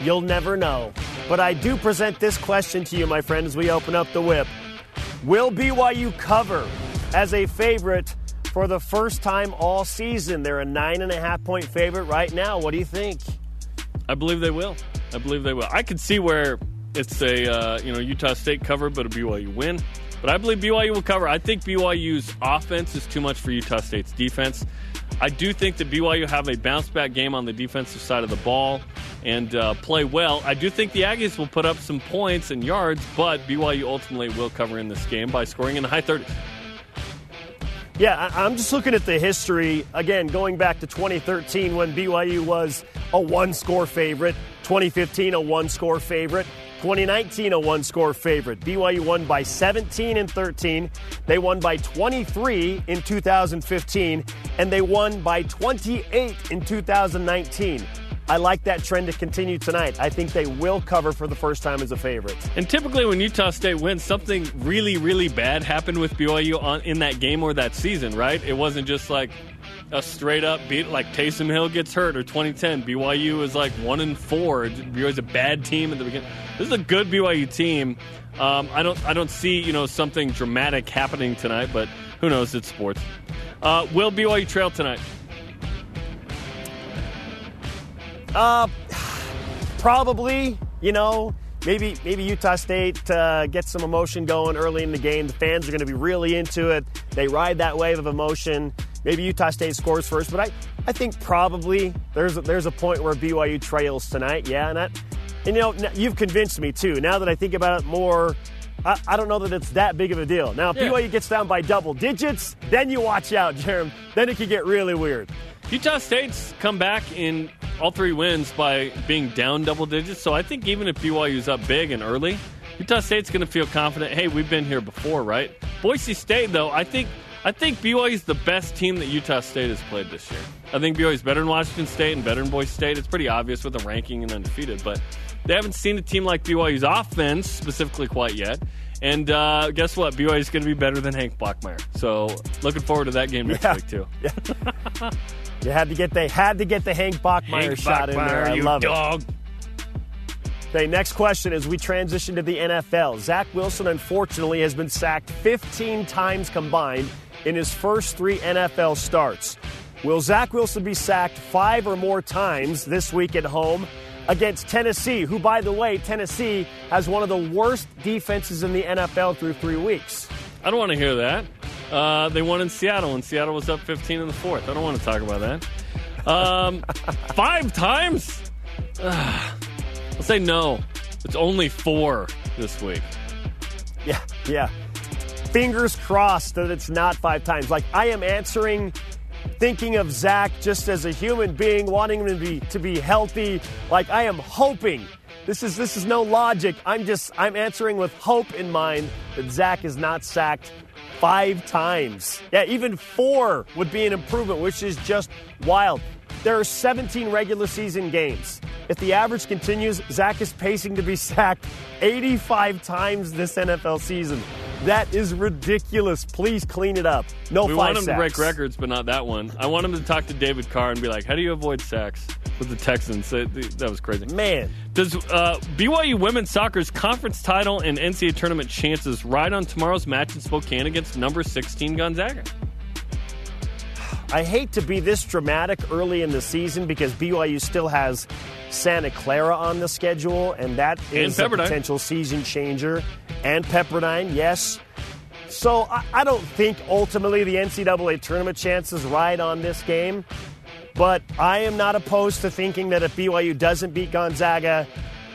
You'll never know. But I do present this question to you, my friend, as we open up the whip. Will BYU cover as a favorite for the first time all season? They're a nine and a half point favorite right now. What do you think? I believe they will. I believe they will. I could see where it's a uh, you know Utah State cover, but a BYU win. But I believe BYU will cover. I think BYU's offense is too much for Utah State's defense. I do think that BYU have a bounce back game on the defensive side of the ball and uh, play well. I do think the Aggies will put up some points and yards, but BYU ultimately will cover in this game by scoring in the high 30s. Yeah, I'm just looking at the history again, going back to 2013 when BYU was a one score favorite, 2015 a one score favorite. 2019, a one score favorite. BYU won by 17 and 13. They won by 23 in 2015, and they won by 28 in 2019. I like that trend to continue tonight. I think they will cover for the first time as a favorite. And typically, when Utah State wins, something really, really bad happened with BYU on, in that game or that season, right? It wasn't just like a straight up beat like Taysom Hill gets hurt or 2010 BYU is like one and four. BYU's a bad team at the beginning. This is a good BYU team. Um, I don't I don't see you know something dramatic happening tonight, but who knows? It's sports. Uh, will BYU trail tonight? Uh, probably. You know, maybe maybe Utah State uh, gets some emotion going early in the game. The fans are going to be really into it. They ride that wave of emotion. Maybe Utah State scores first, but I, I think probably there's a, there's a point where BYU trails tonight. Yeah, and that, and you know you've convinced me too. Now that I think about it more, I, I don't know that it's that big of a deal. Now if Yeah. BYU gets down by double digits, then you watch out, Jarom. Then it could get really weird. Utah State's come back in all three wins by being down double digits. So I think even if BYU's up big and early, Utah State's going to feel confident. Hey, we've been here before, right? Boise State, though, I think I think BYU is the best team that Utah State has played this year. I think BYU is better than Washington State and better than Boise State. It's pretty obvious with the ranking and undefeated, but they haven't seen a team like BYU's offense specifically quite yet. And uh, guess what? BYU is going to be better than Hank Bachmeier. So looking forward to that game next Yeah. week too. You had to get they had to get the Hank Bachmeier Hank shot in there. I love it. Okay, next question as we transition to the NFL. Zach Wilson, unfortunately, has been sacked 15 times combined in his first three NFL starts. Will Zach Wilson be sacked five or more times this week at home against Tennessee, who, by the way, Tennessee has one of the worst defenses in the NFL through three weeks? I don't want to hear that. Uh, they won in Seattle, and Seattle was up 15 in the fourth. I don't want to talk about that. Um, five times? I'll say no. It's only four this week. Yeah, yeah. Fingers crossed that it's not five times. Like I am answering, thinking of Zach just as a human being, wanting him to be to be healthy. Like I am hoping. This is this is no logic. I'm just I'm answering with hope in mind that Zach is not sacked five times. Yeah, even four would be an improvement, which is just wild. There are 17 regular season games. If the average continues, Zach is pacing to be sacked 85 times this NFL season. That is ridiculous. Please clean it up. No We want him sacks. to break records, but not that one. I want him to talk to David Carr and be like, "How do you avoid sacks with the Texans?" That, that was crazy. Man, Does uh, BYU women's soccer's conference title and NCAA tournament chances ride on tomorrow's match in Spokane against number 16 Gonzaga? I hate to be this dramatic early in the season because BYU still has Santa Clara on the schedule, and that is a potential season changer. And Pepperdine, yes. So I, I don't think ultimately the NCAA tournament chances ride on this game, but I am not opposed to thinking that if BYU doesn't beat Gonzaga,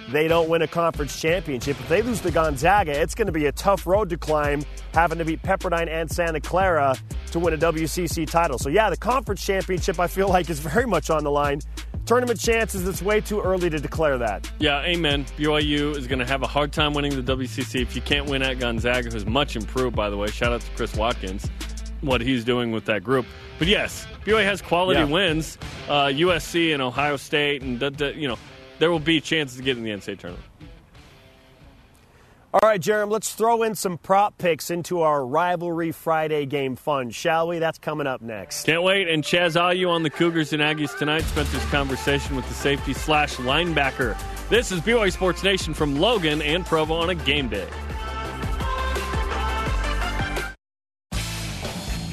they don't win a conference championship. If they lose to Gonzaga, it's going to be a tough road to climb, having to beat Pepperdine and Santa Clara to win a WCC title. So, yeah, the conference championship I feel like is very much on the line. Tournament chances, it's way too early to declare that. Yeah, amen. BYU is going to have a hard time winning the WCC if you can't win at Gonzaga, who's much improved, by the way. Shout out to Chris Watkins, what he's doing with that group. But yes, BYU has quality Yeah. wins. Uh, USC and Ohio State, and you know, there will be chances to get in the NCAA tournament. All right, Jarom, let's throw in some prop picks into our Rivalry Friday game fun, shall we? That's coming up next. Can't wait. And Chaz Ayu on the Cougars and Aggies tonight. Spencer's conversation with the safety slash linebacker. This is BYU Sports Nation from Logan and Provo on a game day.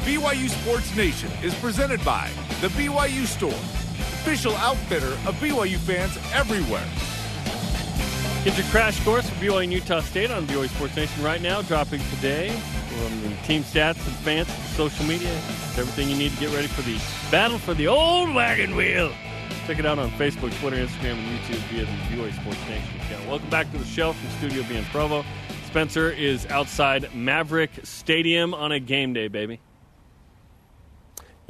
BYU Sports Nation is presented by The BYU Store, official outfitter of BYU fans everywhere. Get your crash course for BYU and Utah State on BYU Sports Nation right now. Dropping today from the team stats and fans, social media. Everything you need to get ready for the battle for the old wagon wheel. Check it out on Facebook, Twitter, Instagram, and YouTube via the BYU Sports Nation account. Welcome back to the show from Studio B in Provo. Spencer is outside Maverik Stadium on a game day, baby.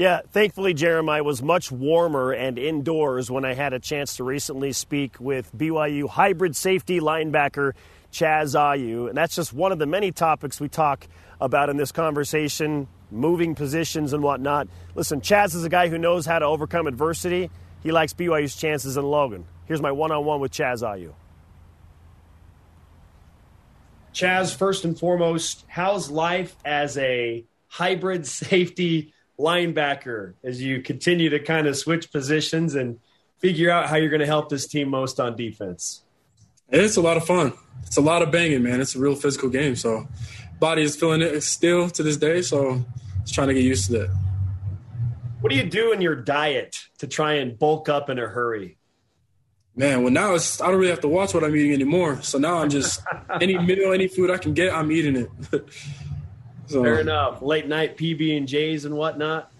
Yeah, thankfully, Jeremiah was much warmer and indoors when I had a chance to recently speak with BYU hybrid safety linebacker Chaz Ayu. And that's just one of the many topics we talk about in this conversation, moving positions and whatnot. Listen, Chaz is a guy who knows how to overcome adversity. He likes BYU's chances in Logan. Here's my one on one with Chaz Ayu. Chaz, first and foremost, how's life as a hybrid safety linebacker as you continue to kind of switch positions and figure out how you're going to help this team most on defense? It's a lot of fun. It's a lot of banging, man. It's a real physical game. So, body is feeling it still to this day. So, it's trying to get used to that. What do you do in your diet to try and bulk up in a hurry? Man, well now it's I don't really have to watch what I'm eating anymore. So now I'm just any meal, any food I can get, I'm eating it. so, Fair enough. Late night PB and J's and whatnot.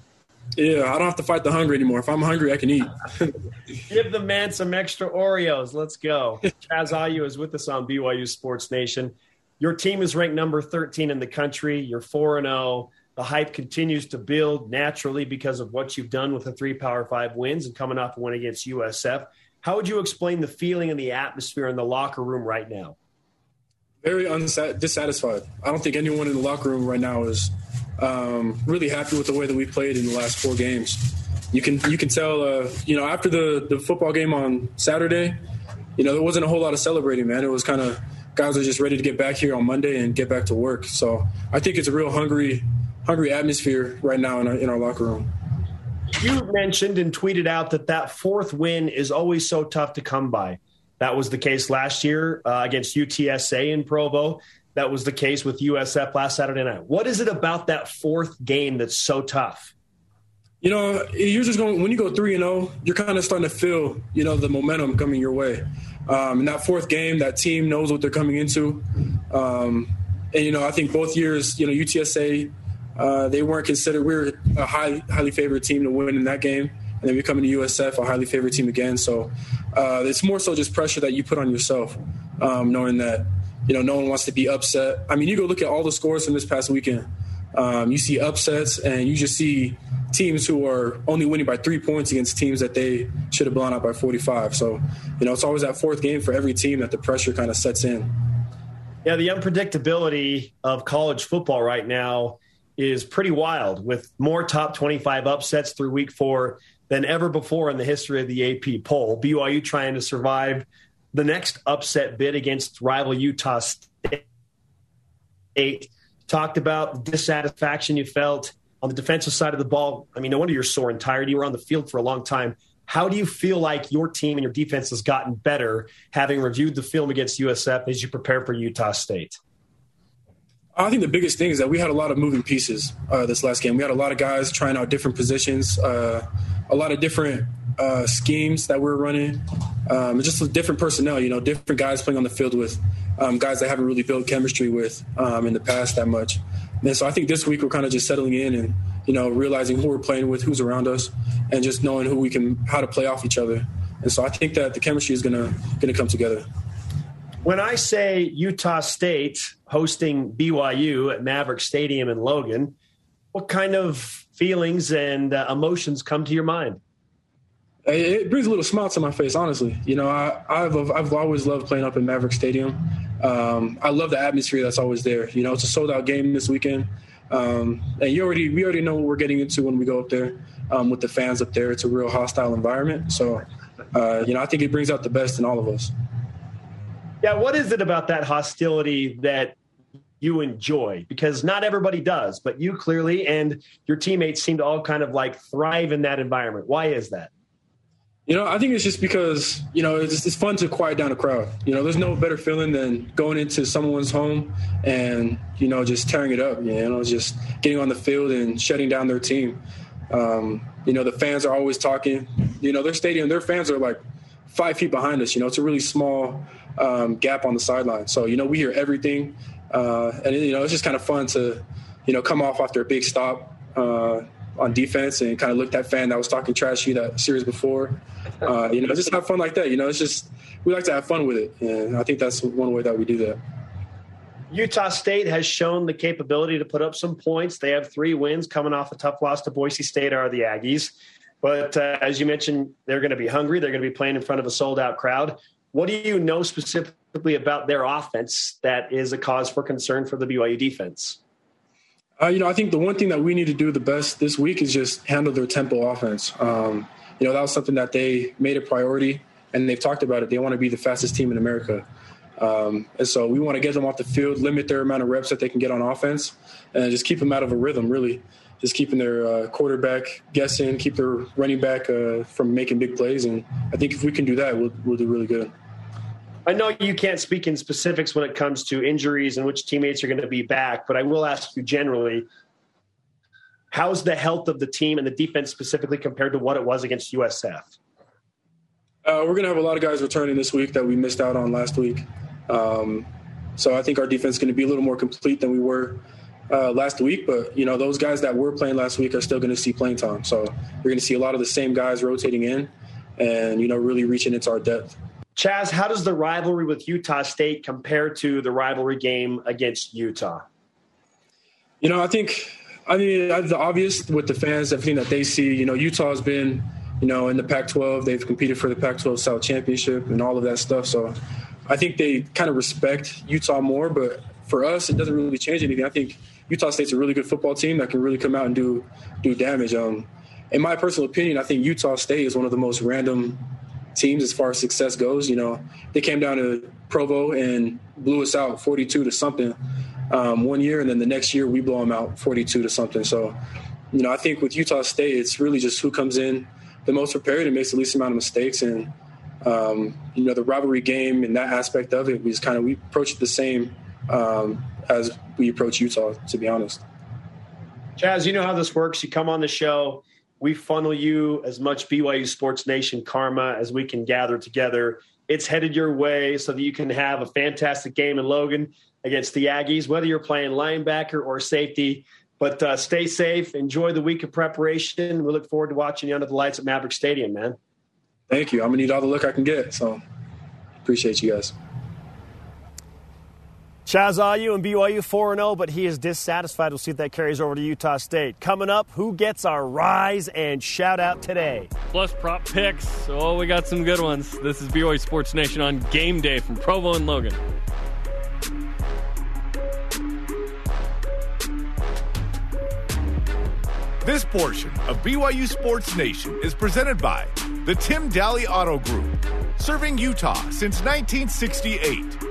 Yeah, I don't have to fight the hunger anymore. If I'm hungry, I can eat. Give the man some extra Oreos. Let's go. Chaz Ayu is with us on BYU Sports Nation. Your team is ranked number 13 in the country. You're 4 and 0. The hype continues to build naturally because of what you've done with the three Power Five wins and coming off a win against USF. How would you explain the feeling and the atmosphere in the locker room right now? Very unsat- dissatisfied. I don't think anyone in the locker room right now is um, really happy with the way that we played in the last four games. You can you can tell, uh, you know, after the the football game on Saturday, you know, there wasn't a whole lot of celebrating, man. It was kind of guys are just ready to get back here on Monday and get back to work. So I think it's a real hungry hungry atmosphere right now in our, in our locker room. You mentioned and tweeted out that that fourth win is always so tough to come by. That was the case last year uh, against UTSA in Provo. That was the case with USF last Saturday night. What is it about that fourth game that's so tough? You know, you're just going when you go three and zero, oh, you're kind of starting to feel you know the momentum coming your way. Um, in that fourth game, that team knows what they're coming into, um, and you know I think both years, you know UTSA uh, they weren't considered. We were a high, highly favored team to win in that game, and then we come into USF, a highly favored team again. So uh, it's more so just pressure that you put on yourself, um, knowing that you know no one wants to be upset. I mean, you go look at all the scores from this past weekend. Um, you see upsets, and you just see teams who are only winning by three points against teams that they should have blown out by 45. So, you know, it's always that fourth game for every team that the pressure kind of sets in. Yeah, the unpredictability of college football right now is pretty wild with more top 25 upsets through week four than ever before in the history of the AP poll. BYU trying to survive the next upset bid against rival Utah State. Talked about the dissatisfaction you felt on the defensive side of the ball. I mean, no wonder you're sore and tired. You were on the field for a long time. How do you feel like your team and your defense has gotten better having reviewed the film against USF as you prepare for Utah State? I think the biggest thing is that we had a lot of moving pieces uh, this last game. We had a lot of guys trying out different positions, uh, a lot of different uh, schemes that we are running, um, just different personnel. You know, different guys playing on the field with um, guys that haven't really built chemistry with um, in the past that much. And so I think this week we're kind of just settling in and you know realizing who we're playing with, who's around us, and just knowing who we can how to play off each other. And so I think that the chemistry is gonna gonna come together. When I say Utah State hosting BYU at Maverik Stadium in Logan, what kind of feelings and uh, emotions come to your mind? It brings a little smile to my face, honestly. You know, I, have I've always loved playing up in Maverik Stadium. Um, I love the atmosphere that's always there. You know, it's a sold out game this weekend, um, and you already we already know what we're getting into when we go up there um, with the fans up there. It's a real hostile environment, so uh, you know I think it brings out the best in all of us. Yeah, what is it about that hostility that you enjoy? Because not everybody does, but you clearly and your teammates seem to all kind of like thrive in that environment. Why is that? You know, I think it's just because you know it's, it's fun to quiet down a crowd. You know, there's no better feeling than going into someone's home and you know just tearing it up. You know, just getting on the field and shutting down their team. Um, you know, the fans are always talking. You know, their stadium, their fans are like five feet behind us. You know, it's a really small um, gap on the sideline. So you know, we hear everything, uh, and you know, it's just kind of fun to you know come off after a big stop. Uh, on defense and kind of look that fan that was talking trash to you that series before. Uh, you know, just have fun like that. You know, it's just we like to have fun with it, and I think that's one way that we do that. Utah State has shown the capability to put up some points. They have three wins coming off a tough loss to Boise State. Are the Aggies? But uh, as you mentioned, they're going to be hungry. They're going to be playing in front of a sold out crowd. What do you know specifically about their offense that is a cause for concern for the BYU defense? Uh, you know, I think the one thing that we need to do the best this week is just handle their tempo offense. Um, you know, that was something that they made a priority, and they've talked about it. They want to be the fastest team in America. Um, and so we want to get them off the field, limit their amount of reps that they can get on offense, and just keep them out of a rhythm, really. Just keeping their uh, quarterback guessing, keep their running back uh, from making big plays. And I think if we can do that, we'll, we'll do really good. I know you can't speak in specifics when it comes to injuries and which teammates are going to be back, but I will ask you generally how's the health of the team and the defense specifically compared to what it was against USF? Uh, we're going to have a lot of guys returning this week that we missed out on last week. Um, so I think our defense is going to be a little more complete than we were uh, last week. But you know, those guys that were playing last week are still going to see playing time. So you're going to see a lot of the same guys rotating in, and you know, really reaching into our depth. Chaz, how does the rivalry with Utah State compare to the rivalry game against Utah? You know, I think, I mean, the obvious with the fans, everything that they see, you know, Utah has been, you know, in the Pac 12. They've competed for the Pac 12 South Championship and all of that stuff. So I think they kind of respect Utah more. But for us, it doesn't really change anything. I think Utah State's a really good football team that can really come out and do do damage. Um, in my personal opinion, I think Utah State is one of the most random teams as far as success goes. You know, they came down to Provo and blew us out 42 to something um, one year, and then the next year we blow them out 42 to something. So, you know, I think with Utah State, it's really just who comes in the most prepared and makes the least amount of mistakes. And um, you know, the rivalry game and that aspect of it, we just kind of we approach it the same um, as we approach Utah. To be honest, Chaz, you know how this works. You come on the show we funnel you as much BYU Sports Nation karma as we can gather together. It's headed your way so that you can have a fantastic game in Logan against the Aggies, whether you're playing linebacker or safety. But uh, stay safe. Enjoy the week of preparation. We look forward to watching you under the lights at Maverik Stadium, man. Thank you. I'm going to need all the look I can get. So appreciate you guys. Chaz Ayu and BYU 4 0, but he is dissatisfied. We'll see if that carries over to Utah State. Coming up, who gets our rise and shout out today? Plus prop picks. Oh, we got some good ones. This is BYU Sports Nation on game day from Provo and Logan. This portion of BYU Sports Nation is presented by the Tim Dahle Auto Group, serving Utah since 1968.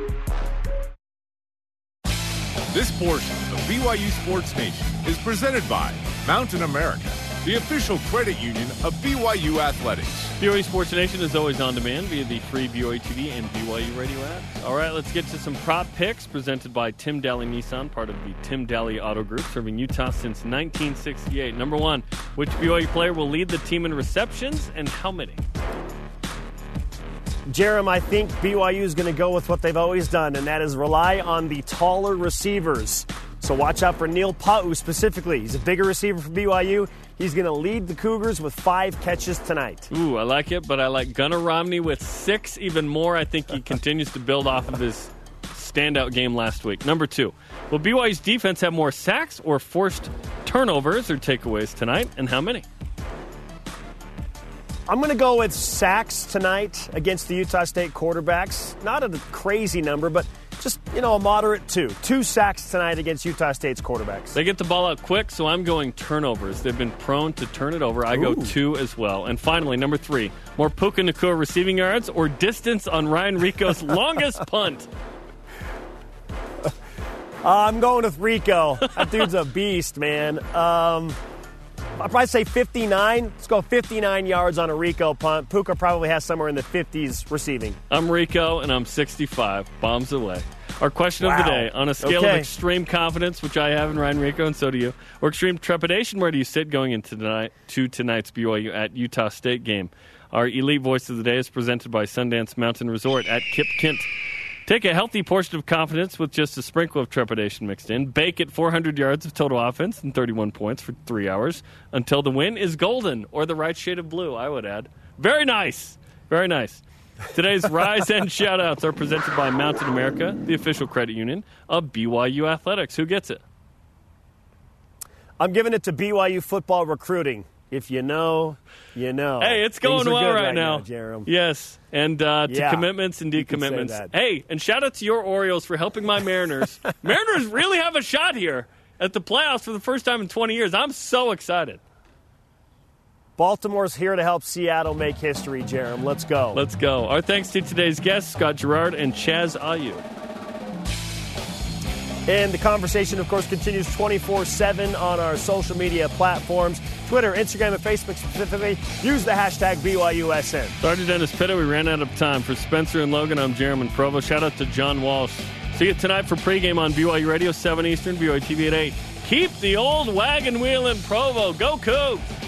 This portion of BYU Sports Nation is presented by Mountain America, the official credit union of BYU Athletics. BYU Sports Nation is always on demand via the free BYU TV and BYU radio apps. All right, let's get to some prop picks presented by Tim Dahle Nissan, part of the Tim Dahle Auto Group, serving Utah since 1968. Number one, which BYU player will lead the team in receptions and how many? Jarom, I think BYU is going to go with what they've always done, and that is rely on the taller receivers. So watch out for Neil Pau'u specifically. He's a bigger receiver for BYU. He's going to lead the Cougars with five catches tonight. Ooh, I like it, but I like Gunnar Romney with six even more. I think he continues to build off of his standout game last week. Number two, will BYU's defense have more sacks or forced turnovers or takeaways tonight, and how many? I'm going to go with sacks tonight against the Utah State quarterbacks. Not a crazy number, but just, you know, a moderate two. Two sacks tonight against Utah State's quarterbacks. They get the ball out quick, so I'm going turnovers. They've been prone to turn it over. I Ooh. go two as well. And finally, number three, more Puka Nacua receiving yards or distance on Ryan Rehkow's longest punt? Uh, I'm going with Rehkow. That dude's a beast, man. Um, I'd probably say 59. Let's go 59 yards on a Rehkow punt. Puka probably has somewhere in the 50s receiving. I'm Rehkow, and I'm 65. Bombs away. Our question wow. of the day on a scale okay. of extreme confidence, which I have in Ryan Rehkow, and so do you, or extreme trepidation, where do you sit going into tonight to tonight's BYU at Utah State game? Our elite voice of the day is presented by Sundance Mountain Resort at Kip Kent. Take a healthy portion of confidence with just a sprinkle of trepidation mixed in. Bake it 400 yards of total offense and 31 points for three hours until the win is golden or the right shade of blue, I would add. Very nice. Very nice. Today's Rise and Shoutouts are presented by Mountain America, the official credit union of BYU Athletics. Who gets it? I'm giving it to BYU football recruiting. If you know, you know. Hey, it's going well right, right, now. now yes, and uh, to yeah, commitments and decommitments. Hey, and shout out to your Orioles for helping my Mariners. Mariners really have a shot here at the playoffs for the first time in 20 years. I'm so excited. Baltimore's here to help Seattle make history, Jarom. Let's go. Let's go. Our thanks to today's guests, Scott Garrard and Chaz Ayu. And the conversation, of course, continues 24 7 on our social media platforms Twitter, Instagram, and Facebook specifically. Use the hashtag BYUSN. Sergeant Dennis Pitta, we ran out of time. For Spencer and Logan, I'm Jarom Provo. Shout out to John Walsh. See you tonight for pregame on BYU Radio, 7 Eastern, BYU TV at 8. Keep the old wagon wheel in Provo. Go Cougs!